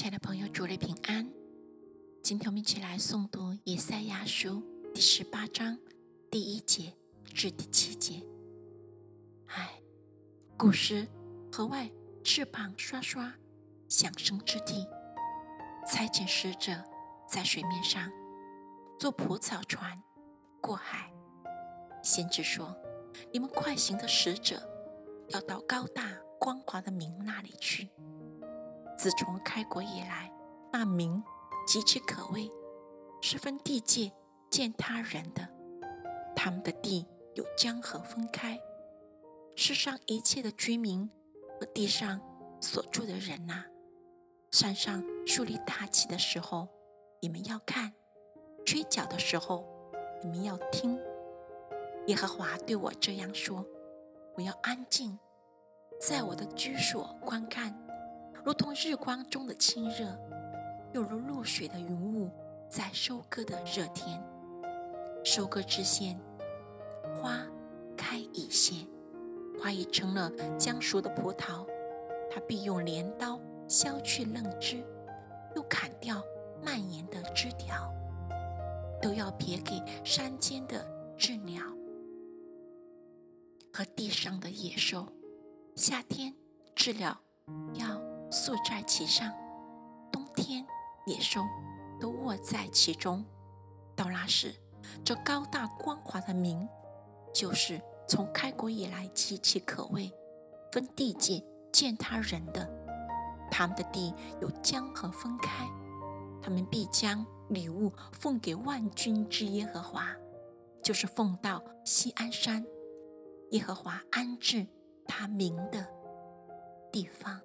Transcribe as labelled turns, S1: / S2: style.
S1: 亲爱的朋友，主内平安。今天我们一起来诵读《以赛亚书》第十八章第一节至第七节。唉，古时河外翅膀刷刷响声之地，差遣使者在水面上坐蒲草船过海。先知说：“你们快行的使者要到高大光滑的名那里去。”自从开国以来，那名极其可畏，十分地界见他人的。他们的地有江河分开。世上一切的居民和地上所住的人呐，山上树立大旗的时候，你们要看；吹角的时候，你们要听。耶和华对我这样说：我要安静，在我的居所观看。如同日光中的清热，又如露水的云雾，在收割的热天。收割之先，花开已谢，花已成了将熟的葡萄。他必用镰刀削去嫩枝，又砍掉蔓延的枝条，都要别给山间的鸷鸟和地上的野兽。夏天鸷鸟要。宿在其上，冬天野兽都卧在其中。到那时，这高大光滑的名，就是从开国以来极其可畏、分地界见他人的。他们的地有江河分开，他们必将礼物奉给万军之耶和华，就是奉到西安山，耶和华安置他名的地方。